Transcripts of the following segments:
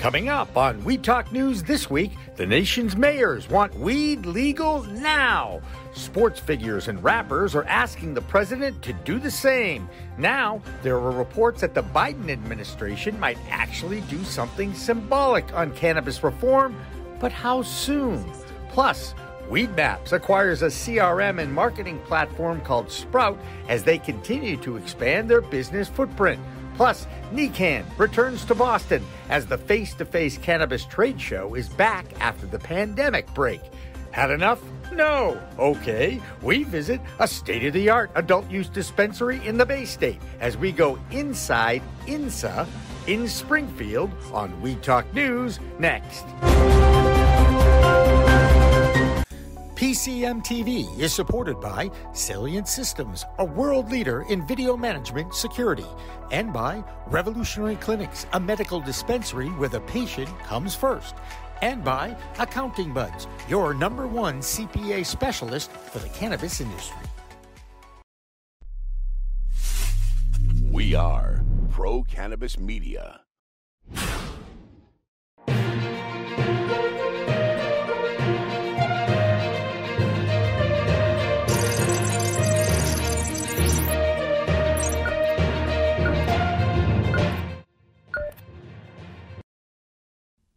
Coming up on Weed Talk News this week, the nation's mayors want weed legal now. Sports figures and rappers are asking the president to do the same. Now, there are reports that the Biden administration might actually do something symbolic on cannabis reform, but how soon? Plus, Weedmaps acquires a CRM and marketing platform called Sprout as they continue to expand their business footprint. Plus, NECANN returns to Boston as the face to face cannabis trade show is back after the pandemic break. Had enough? No. Okay, we visit a state of the art adult use dispensary in the Bay State as we go inside INSA in Springfield on Weed Talk News next. PCM TV is supported by Salient Systems, a world leader in video management security, and by Revolutionary Clinics, a medical dispensary where the patient comes first, and by Accounting Buds, your number one CPA specialist for the cannabis industry. We are Pro Cannabis Media.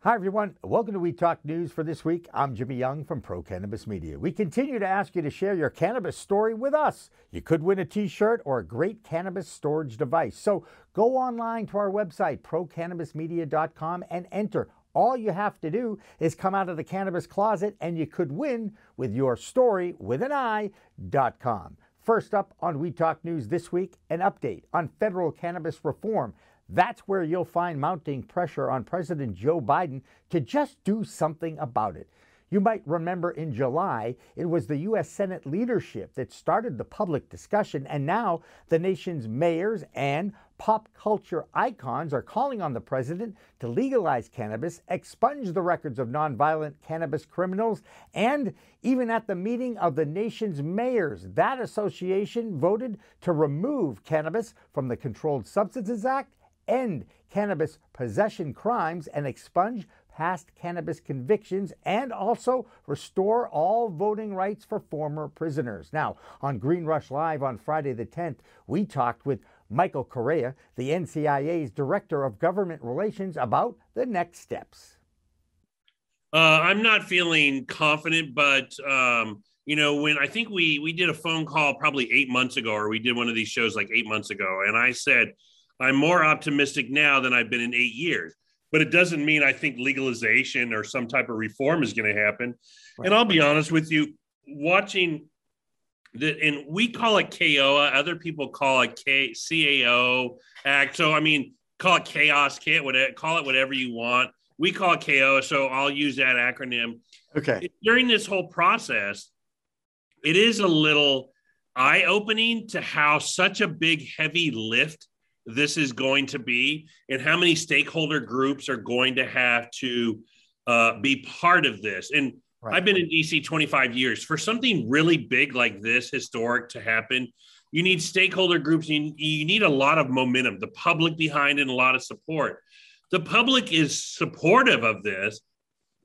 Hi, everyone. Welcome to Weed Talk News for this week. I'm Jimmy Young from Pro Cannabis Media. We continue to ask you to share your cannabis story with us. You could win a t shirt or a great cannabis storage device. So go online to our website, procannabismedia.com, and enter. All you have to do is come out of the cannabis closet and you could win with your story with an I.com. First up on Weed Talk News this week, an update on federal cannabis reform. That's where you'll find mounting pressure on President Joe Biden to just do something about it. You might remember in July, it was the U.S. Senate leadership that started the public discussion, and now the nation's mayors and pop culture icons are calling on the president to legalize cannabis, expunge the records of nonviolent cannabis criminals, and even at the meeting of the nation's mayors, that association voted to remove cannabis from the Controlled Substances Act end cannabis possession crimes and expunge past cannabis convictions and also restore all voting rights for former prisoners. Now, on Green Rush Live on Friday the 10th, we talked with Michael Correia, the NCIA's Director of Government Relations, about the next steps. Uh, I'm not feeling confident, but um, you know, when I think we we did a phone call probably eight months ago, or we did one of these shows like eight months ago, and I said I'm more optimistic now than I've been in eight years. But it doesn't mean I think legalization or some type of reform is going to happen. Right. And I'll be honest with you, watching that, and we call it KOA, other people call it K, CAO Act. So, I mean, call it chaos, can't whatever, call it whatever you want. We call it KOA, so I'll use that acronym. Okay. During this whole process, it is a little eye opening to how such a big, heavy lift this is going to be and how many stakeholder groups are going to have to uh, be part of this. And right. I've been in DC 25 years. For something really big like this, historic to happen, you need stakeholder groups. You, you need a lot of momentum, the public behind and a lot of support. The public is supportive of this,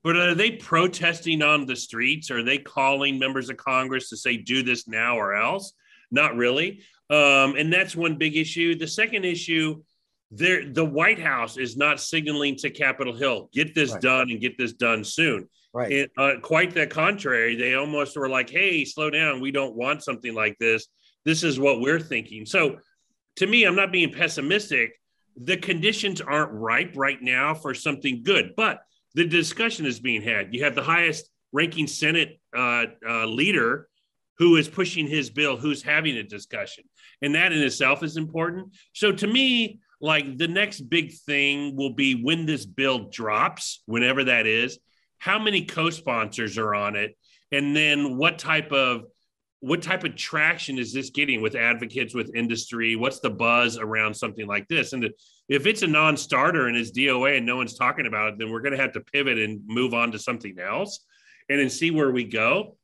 but are they protesting on the streets? Are they calling members of Congress to say, do this now or else? Not really. Um, and that's one big issue. The second issue, there the White House is not signaling to Capitol Hill, get this right. done and get this done soon. Right. And, uh, quite the contrary, they almost were like, "Hey, slow down. We don't want something like this. This is what we're thinking." So, to me, I'm not being pessimistic. The conditions aren't ripe right now for something good, but the discussion is being had. You have the highest ranking Senate uh, uh, leader who is pushing his bill, who's having a discussion. And that in itself is important. So to me, like the next big thing will be when this bill drops, whenever that is, how many co-sponsors are on it, and then what type of what type of traction is this getting with advocates with industry what's the buzz around something like this and if it's a non-starter and it's doa and no one's talking about it then we're going to have to pivot and move on to something else and then see where we go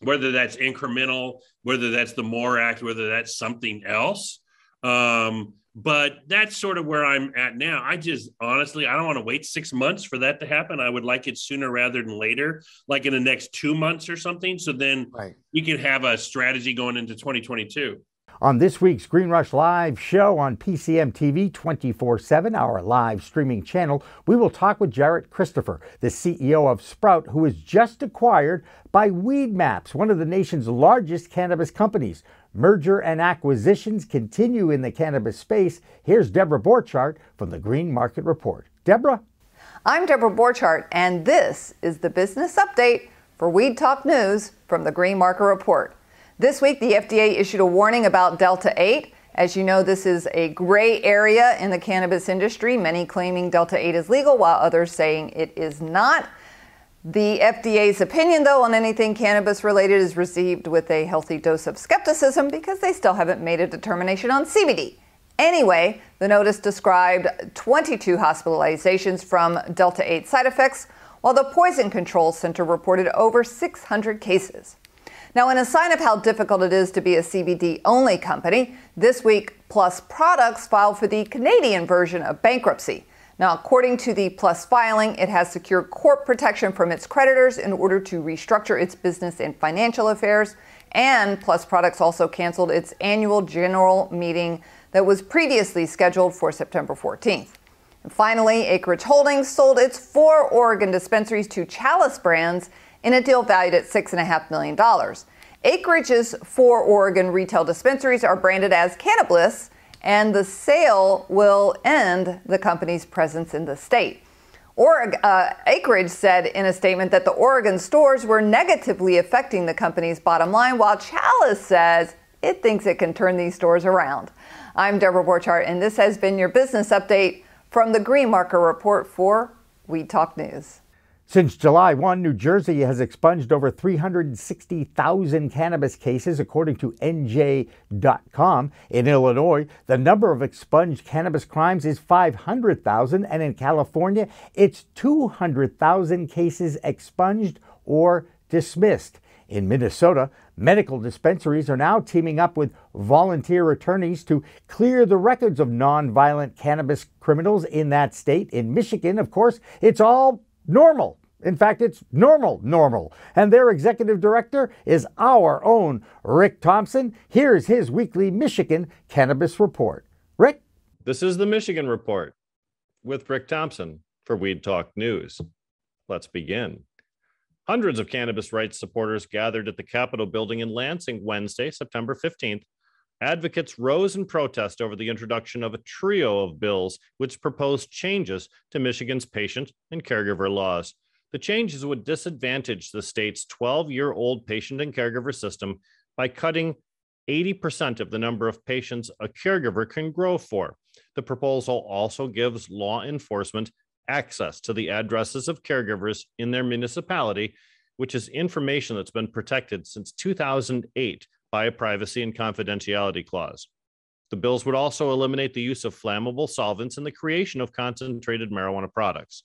whether that's incremental, whether that's the MORE Act, whether that's something else. Um, but that's sort of where I'm at now. I just honestly, I don't want to wait six months for that to happen. I would like it sooner rather than later, like in the next two months or something. So then right. you can have a strategy going into 2022. On this week's Green Rush Live show on PCM TV 24 7, our live streaming channel, we will talk with Jarrett Christopher, the CEO of Sprout, who was just acquired by Weedmaps, one of the nation's largest cannabis companies. Merger and acquisitions continue in the cannabis space. Here's Deborah Borchardt from the Green Market Report. Deborah? I'm Deborah Borchardt, and this is the business update for Weed Talk News from the Green Market Report. This week, the FDA issued a warning about Delta 8. As you know, this is a gray area in the cannabis industry, many claiming Delta 8 is legal, while others saying it is not. The FDA's opinion, though, on anything cannabis related is received with a healthy dose of skepticism because they still haven't made a determination on CBD. Anyway, the notice described 22 hospitalizations from Delta 8 side effects, while the Poison Control Center reported over 600 cases. Now, in a sign of how difficult it is to be a CBD only company, this week Plus Products filed for the Canadian version of bankruptcy. Now, according to the Plus filing, it has secured court protection from its creditors in order to restructure its business and financial affairs. And Plus Products also canceled its annual general meeting that was previously scheduled for September 14th. And finally, Acreage Holdings sold its four Oregon dispensaries to Chalice Brands in a deal valued at $6.5 million. Acreage's four Oregon retail dispensaries are branded as Cannabliss, and the sale will end the company's presence in the state. Or, uh, Acreage said in a statement that the Oregon stores were negatively affecting the company's bottom line, while Chalice says it thinks it can turn these stores around. I'm Deborah Borchardt, and this has been your business update from the Green Market Report for Weed Talk News. Since July 1, New Jersey has expunged over 360,000 cannabis cases, according to NJ.com. In Illinois, the number of expunged cannabis crimes is 500,000, and in California, it's 200,000 cases expunged or dismissed. In Minnesota, medical dispensaries are now teaming up with volunteer attorneys to clear the records of nonviolent cannabis criminals in that state. In Michigan, of course, it's all normal. In fact, it's normal, normal. And their executive director is our own Rick Thompson. Here's his weekly Michigan Cannabis Report. Rick? This is the Michigan Report with Rick Thompson for Weed Talk News. Let's begin. Hundreds of cannabis rights supporters gathered at the Capitol building in Lansing Wednesday, September 15th. Advocates rose in protest over the introduction of a trio of bills which proposed changes to Michigan's patient and caregiver laws. The changes would disadvantage the state's 12 year old patient and caregiver system by cutting 80% of the number of patients a caregiver can grow for. The proposal also gives law enforcement access to the addresses of caregivers in their municipality, which is information that's been protected since 2008 by a privacy and confidentiality clause. The bills would also eliminate the use of flammable solvents in the creation of concentrated marijuana products.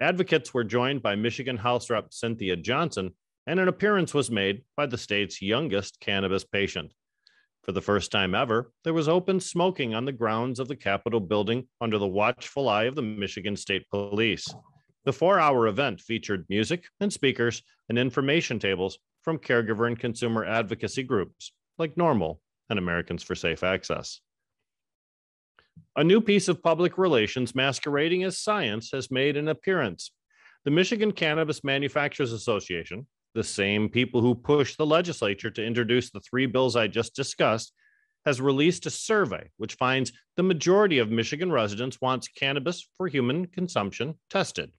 Advocates were joined by Michigan House Rep Cynthia Johnson, and an appearance was made by the state's youngest cannabis patient. For the first time ever, there was open smoking on the grounds of the Capitol building under the watchful eye of the Michigan State Police. The four hour event featured music and speakers and information tables from caregiver and consumer advocacy groups like NORML and Americans for Safe Access. A new piece of public relations masquerading as science has made an appearance. The Michigan Cannabis Manufacturers Association, the same people who pushed the legislature to introduce the three bills I just discussed, has released a survey which finds the majority of Michigan residents wants cannabis for human consumption tested.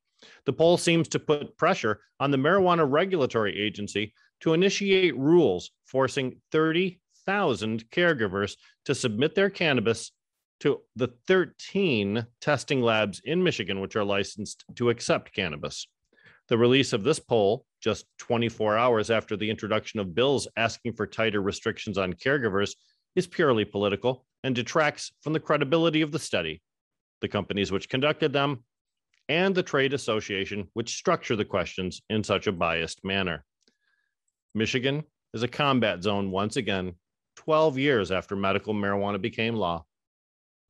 The poll seems to put pressure on the Marijuana Regulatory Agency to initiate rules forcing 30,000 caregivers to submit their cannabis to the 13 testing labs in Michigan, which are licensed to accept cannabis. The release of this poll, just 24 hours after the introduction of bills asking for tighter restrictions on caregivers, is purely political and detracts from the credibility of the study, the companies which conducted them, and the trade association which structure the questions in such a biased manner. Michigan is a combat zone once again, 12 years after medical marijuana became law.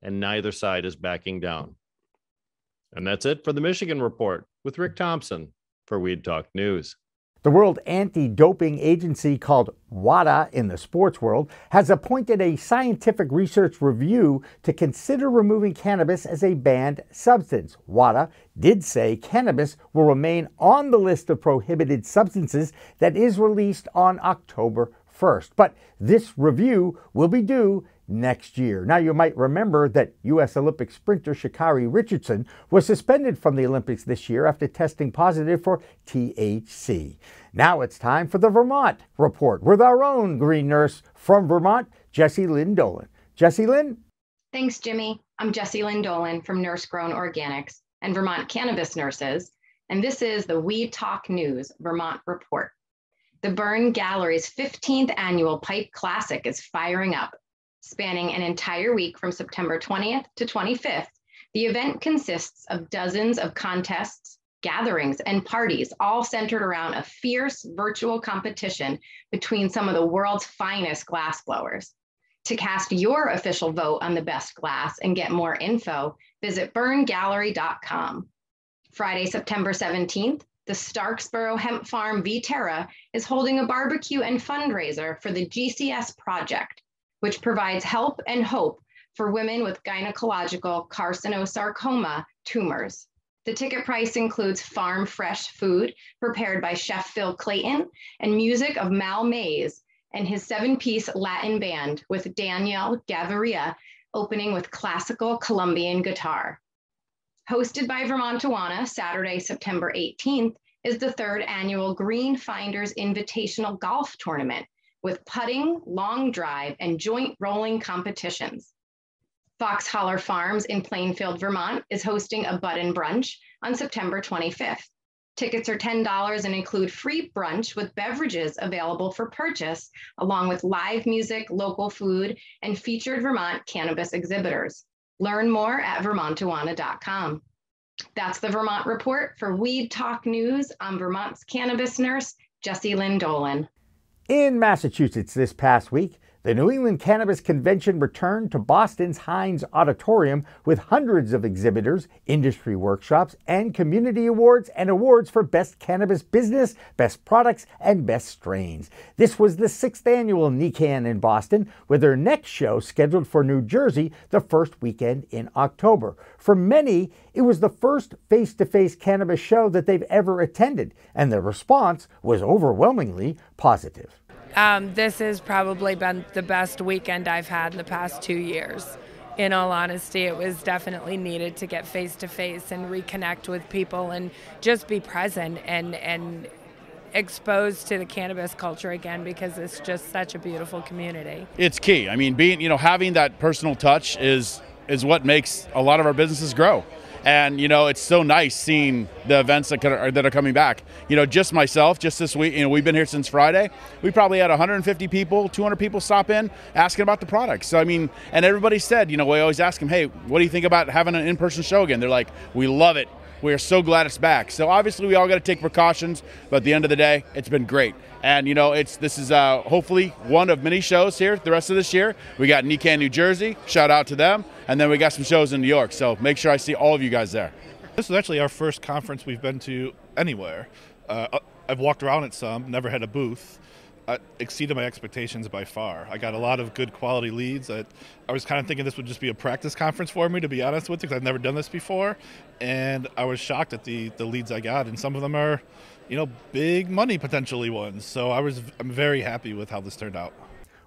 and neither side is backing down. And that's it for the Michigan Report with Rick Thompson for Weed Talk News. The World Anti Doping Agency, called WADA in the sports world, has appointed a scientific research review to consider removing cannabis as a banned substance. WADA did say cannabis will remain on the list of prohibited substances that is released on October 1st. But this review will be due next year. Now, you might remember that U.S. Olympic sprinter Sha'Carri Richardson was suspended from the Olympics this year after testing positive for THC. Now it's time for the Vermont Report with our own green nurse from Vermont, Jessie Lynn Dolan. Jessie Lynn? Thanks, Jimmy. I'm Jessie Lynn Dolan from Nurse Grown Organics and Vermont Cannabis Nurses, and this is the Weed Talk News Vermont Report. The Burn Gallery's 15th annual Pipe Classic is firing up spanning an entire week from September 20th to 25th. The event consists of dozens of contests, gatherings, and parties, all centered around a fierce virtual competition between some of the world's finest glassblowers. To cast your official vote on the best glass and get more info, visit burngallery.com. Friday, September 17th, the Starksboro Hemp Farm Viterra is holding a barbecue and fundraiser for the GCS project, which provides help and hope for women with gynecological carcinosarcoma tumors. The ticket price includes farm fresh food prepared by Chef Phil Clayton and music of Mal Mays and his seven piece Latin band with Daniel Gaviria opening with classical Colombian guitar. Hosted by Vermontuana Saturday, September 18th, is the third annual Green Finders Invitational Golf Tournament, with putting, long drive, and joint rolling competitions. Fox Holler Farms in Plainfield, Vermont is hosting a bud and brunch on September 25th. Tickets are $10 and include free brunch with beverages available for purchase, along with live music, local food, and featured Vermont cannabis exhibitors. Learn more at vermontuana.com. That's the Vermont Report for Weed Talk News. I'm Vermont's cannabis nurse, Jessie Lynn Dolan. In Massachusetts this past week, the New England Cannabis Convention returned to Boston's Hynes Auditorium with hundreds of exhibitors, industry workshops, and community awards and awards for Best Cannabis Business, Best Products, and Best Strains. This was the sixth annual NECANN in Boston, with their next show scheduled for New Jersey the first weekend in October. For many, it was the first face to face cannabis show that they've ever attended, and the response was overwhelmingly positive. Um, this has probably been the best weekend I've had in the past two years. In all honesty, it was definitely needed to get face to face and reconnect with people and just be present and and exposed to the cannabis culture again because it's just such a beautiful community. It's key. I mean, being you know having that personal touch is is what makes a lot of our businesses grow. And you know, it's so nice seeing the events that are, that are coming back. You know, just myself, just this week, you know, we've been here since Friday. We probably had 150 people, 200 people stop in asking about the products. So I mean, and everybody said, you know, we always ask them, hey, what do you think about having an in-person show again? They're like, we love it. We are so glad it's back. So obviously, we all got to take precautions, but at the end of the day, it's been great. And you know, it's this is uh, hopefully one of many shows here the rest of this year. We got NECANN, New Jersey. Shout out to them, and then we got some shows in New York. So make sure I see all of you guys there. This is actually our first conference we've been to anywhere. Uh, I've walked around at some, never had a booth. Uh, exceeded my expectations by far. I got a lot of good quality leads. I, I was kind of thinking this would just be a practice conference for me, to be honest with you, because I've never done this before. And I was shocked at the, the leads I got, and some of them are, you know, big money potentially ones. So I was I'm very happy with how this turned out.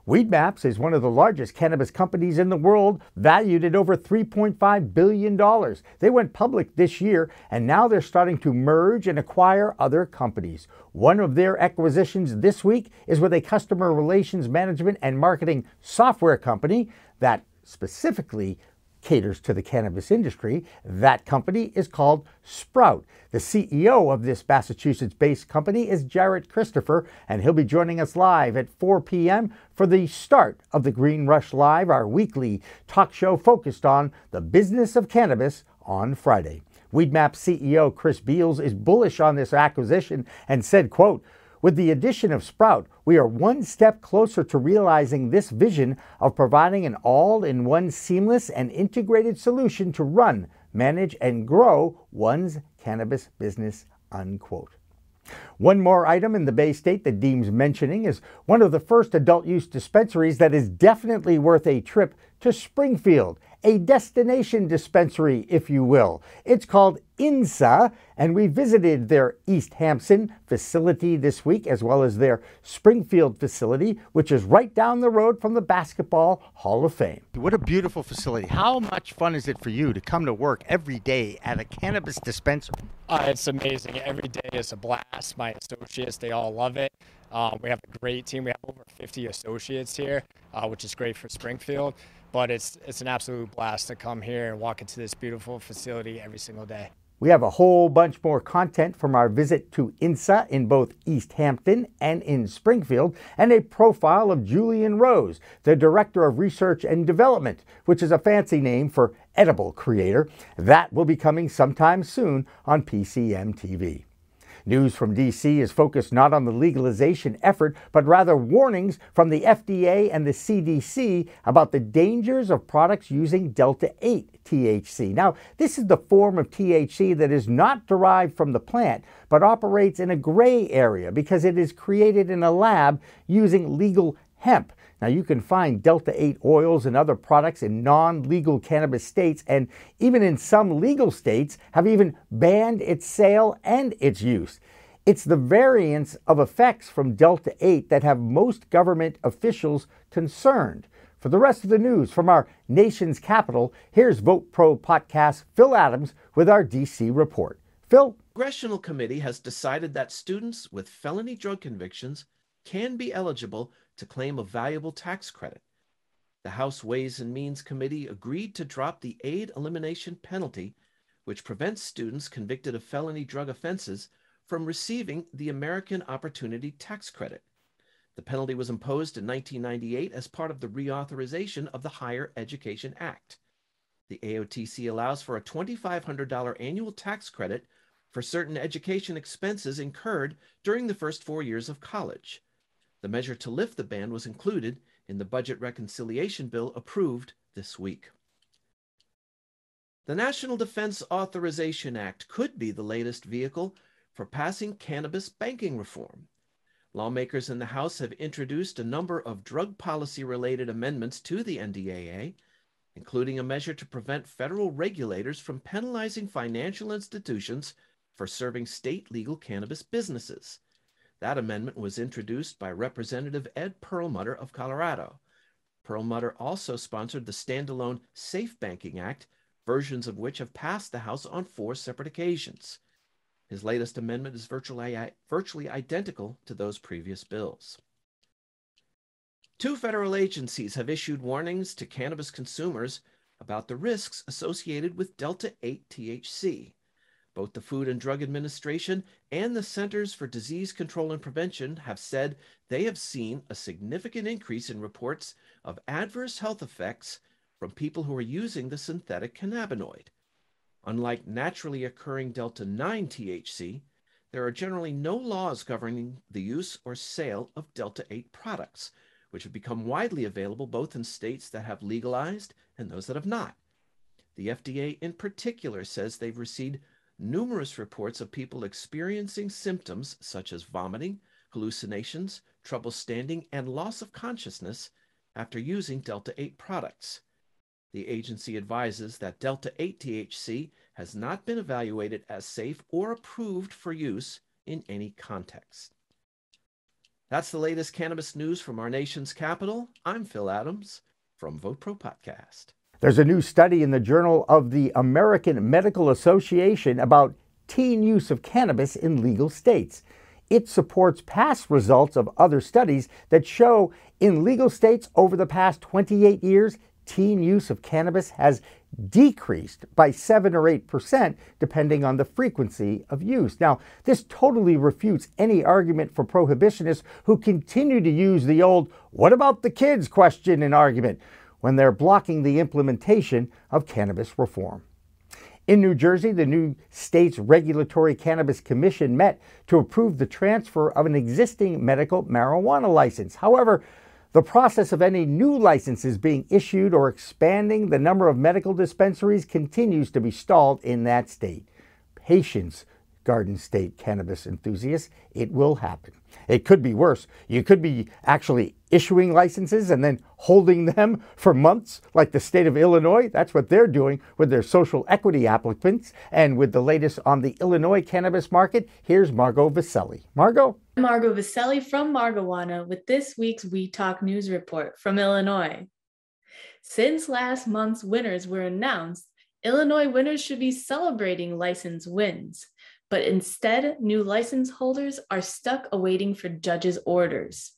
Weedmaps is one of the largest cannabis companies in the world, valued at over $3.5 billion. They went public this year, and now they're starting to merge and acquire other companies. One of their acquisitions this week is with a customer relations management and marketing software company that specifically caters to the cannabis industry. That company is called Sprout. The CEO of this Massachusetts based company is Jarrett Christopher, and he'll be joining us live at 4 p.m. for the start of the Green Rush Live, our weekly talk show focused on the business of cannabis on Friday. Weedmap CEO Chris Beals is bullish on this acquisition and said, quote, with the addition of Sprout, we are one step closer to realizing this vision of providing an all in one seamless and integrated solution to run, manage, and grow one's cannabis business. Unquote. One more item in the Bay State that deems mentioning is one of the first adult use dispensaries that is definitely worth a trip to Springfield a destination dispensary, if you will. It's called INSA, and we visited their East Hampton facility this week, as well as their Springfield facility, which is right down the road from the Basketball Hall of Fame. What a beautiful facility. How much fun is it for you to come to work every day at a cannabis dispensary? Uh, it's amazing. Every day is a blast. My associates, they all love it. Um, we have a great team. We have over 50 associates here, uh, which is great for Springfield but it's it's an absolute blast to come here and walk into this beautiful facility every single day. We have a whole bunch more content from our visit to INSA in both East Hampton and in Springfield, and a profile of Julian Rose, the Director of Research and Development, which is a fancy name for edible creator. That will be coming sometime soon on PCM TV. News from D.C. is focused not on the legalization effort, but rather warnings from the FDA and the CDC about the dangers of products using Delta 8 THC. Now, this is the form of THC that is not derived from the plant, but operates in a gray area because it is created in a lab using legal hemp. Now, you can find Delta 8 oils and other products in non legal cannabis states, and even in some legal states, have even banned its sale and its use. It's the variants of effects from Delta 8 that have most government officials concerned. For the rest of the news from our nation's capital, here's Vote Pro podcast Phil Adams with our DC report. Phil? Congressional Committee has decided that students with felony drug convictions can be eligible to claim a valuable tax credit. The House Ways and Means Committee agreed to drop the aid elimination penalty, which prevents students convicted of felony drug offenses from receiving the American Opportunity Tax Credit. The penalty was imposed in 1998 as part of the reauthorization of the Higher Education Act. The AOTC allows for a $2,500 annual tax credit for certain education expenses incurred during the first four years of college. The measure to lift the ban was included in the budget reconciliation bill approved this week. The National Defense Authorization Act could be the latest vehicle for passing cannabis banking reform. Lawmakers in the House have introduced a number of drug policy related amendments to the NDAA, including a measure to prevent federal regulators from penalizing financial institutions for serving state legal cannabis businesses. That amendment was introduced by Representative Ed Perlmutter of Colorado. Perlmutter also sponsored the standalone Safe Banking Act, versions of which have passed the House on four separate occasions. His latest amendment is virtually, virtually identical to those previous bills. Two federal agencies have issued warnings to cannabis consumers about the risks associated with Delta 8 THC. Both the Food and Drug Administration and the Centers for Disease Control and Prevention have said they have seen a significant increase in reports of adverse health effects from people who are using the synthetic cannabinoid. Unlike naturally occurring Delta 9 THC, there are generally no laws governing the use or sale of Delta 8 products, which have become widely available both in states that have legalized and those that have not. The FDA, in particular, says they've received numerous reports of people experiencing symptoms such as vomiting, hallucinations, trouble standing, and loss of consciousness after using Delta 8 products. The agency advises that Delta 8 THC has not been evaluated as safe or approved for use in any context. That's the latest cannabis news from our nation's capital. I'm Phil Adams from Vote Pro Podcast. There's a new study in the Journal of the American Medical Association about teen use of cannabis in legal states. It supports past results of other studies that show in legal states over the past 28 years, teen use of cannabis has decreased by 7 or 8%, depending on the frequency of use. Now, this totally refutes any argument for prohibitionists who continue to use the old, what about the kids question and argument when they're blocking the implementation of cannabis reform. In New Jersey, the new state's Regulatory Cannabis Commission met to approve the transfer of an existing medical marijuana license. However, the process of any new licenses being issued or expanding the number of medical dispensaries continues to be stalled in that state. Patience, Garden State cannabis enthusiasts, it will happen. It could be worse. You could be actually issuing licenses and then holding them for months, like the state of Illinois. That's what they're doing with their social equity applicants. And with the latest on the Illinois cannabis market, here's Margot Viselli. Margot? Margot Viselli from Margowana with this week's Weed Talk News Report from Illinois. Since last month's winners were announced, Illinois winners should be celebrating license wins but instead, new license holders are stuck awaiting for judges' orders.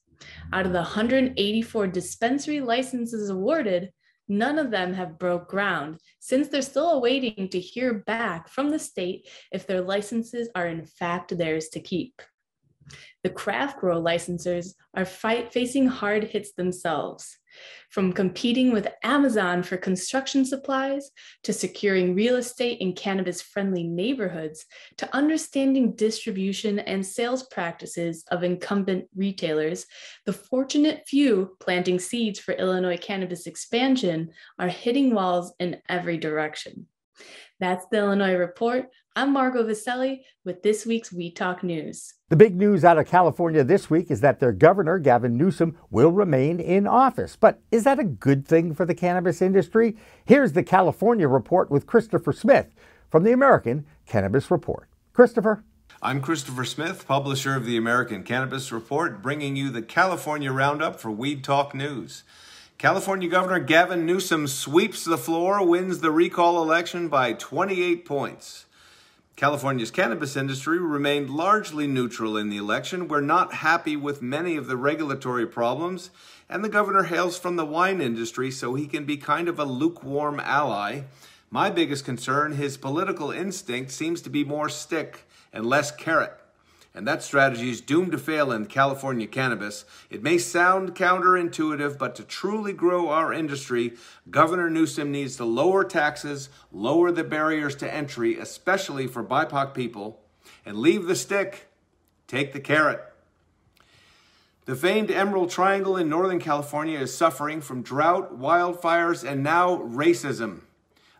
Out of the 184 dispensary licenses awarded, none of them have broke ground since they're still awaiting to hear back from the state if their licenses are in fact theirs to keep. The craft grow licensors are fight, facing hard hits themselves. From competing with Amazon for construction supplies, to securing real estate in cannabis friendly neighborhoods, to understanding distribution and sales practices of incumbent retailers, the fortunate few planting seeds for Illinois cannabis expansion are hitting walls in every direction. That's the Illinois Report. I'm Margot Viselli with this week's Weed Talk News. The big news out of California this week is that their governor, Gavin Newsom, will remain in office. But is that a good thing for the cannabis industry? Here's the California Report with Christopher Smith from the American Cannabis Report. Christopher? I'm Christopher Smith, publisher of the American Cannabis Report, bringing you the California Roundup for Weed Talk News. California Governor Gavin Newsom sweeps the floor, wins the recall election by 28 points. California's cannabis industry remained largely neutral in the election. We're not happy with many of the regulatory problems, and the governor hails from the wine industry, so he can be kind of a lukewarm ally. My biggest concern, his political instinct seems to be more stick and less carrot and that strategy is doomed to fail in California cannabis. It may sound counterintuitive, but to truly grow our industry, Governor Newsom needs to lower taxes, lower the barriers to entry, especially for BIPOC people, and leave the stick, take the carrot. The famed Emerald Triangle in Northern California is suffering from drought, wildfires, and now racism.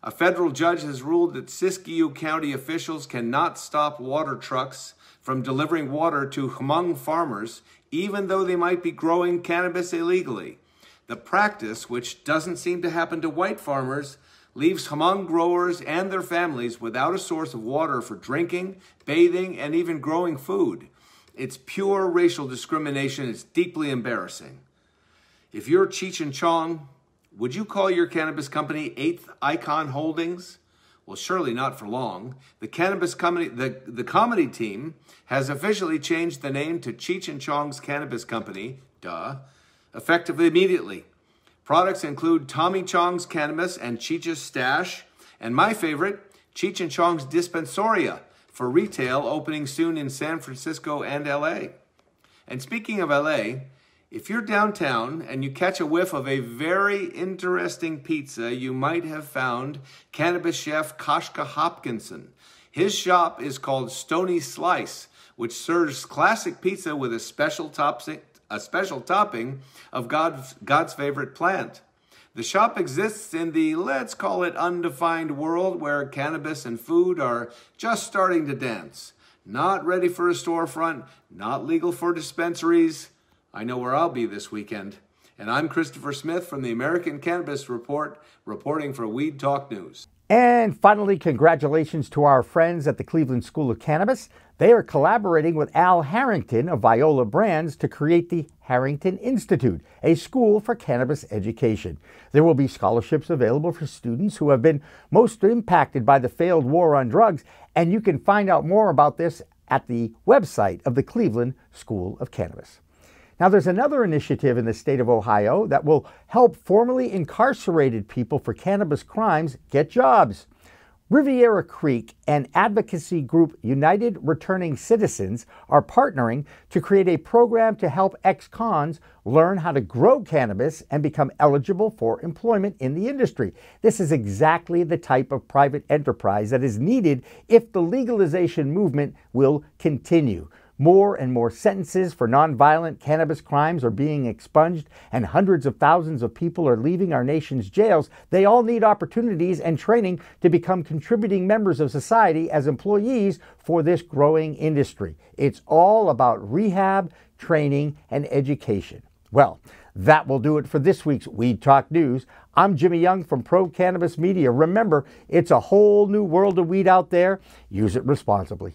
A federal judge has ruled that Siskiyou County officials cannot stop water trucks from delivering water to Hmong farmers, even though they might be growing cannabis illegally. The practice, which doesn't seem to happen to white farmers, leaves Hmong growers and their families without a source of water for drinking, bathing, and even growing food. It's pure racial discrimination. It's deeply embarrassing. If you're Cheech and Chong, would you call your cannabis company Eighth Icon Holdings? Well, surely not for long. The cannabis comedy, the, the comedy team has officially changed the name to Cheech and Chong's Cannabis Company, duh, effective immediately. Products include Tommy Chong's Cannabis and Cheech's Stash, and my favorite, Cheech and Chong's Dispensoria, for retail opening soon in San Francisco and LA. And speaking of LA, if you're downtown and you catch a whiff of a very interesting pizza, you might have found cannabis chef Koshka Hopkinson. His shop is called Stony Slice, which serves classic pizza with a special, topping, a special topping of God's, God's favorite plant. The shop exists in the, let's call it, undefined world where cannabis and food are just starting to dance. Not ready for a storefront, not legal for dispensaries I know where I'll be this weekend. And I'm Christopher Smith from the American Cannabis Report, reporting for Weed Talk News. And finally, congratulations to our friends at the Cleveland School of Cannabis. They are collaborating with Al Harrington of Viola Brands to create the Harrington Institute, a school for cannabis education. There will be scholarships available for students who have been most impacted by the failed war on drugs, and you can find out more about this at the website of the Cleveland School of Cannabis. Now, there's another initiative in the state of Ohio that will help formerly incarcerated people for cannabis crimes get jobs. Riviera Creek and advocacy group United Returning Citizens are partnering to create a program to help ex cons learn how to grow cannabis and become eligible for employment in the industry. This is exactly the type of private enterprise that is needed if the legalization movement will continue. More and more sentences for nonviolent cannabis crimes are being expunged, and hundreds of thousands of people are leaving our nation's jails. They all need opportunities and training to become contributing members of society as employees for this growing industry. It's all about rehab, training, and education. Well, that will do it for this week's Weed Talk News. I'm Jimmy Young from Pro Cannabis Media. Remember, it's a whole new world of weed out there. Use it responsibly.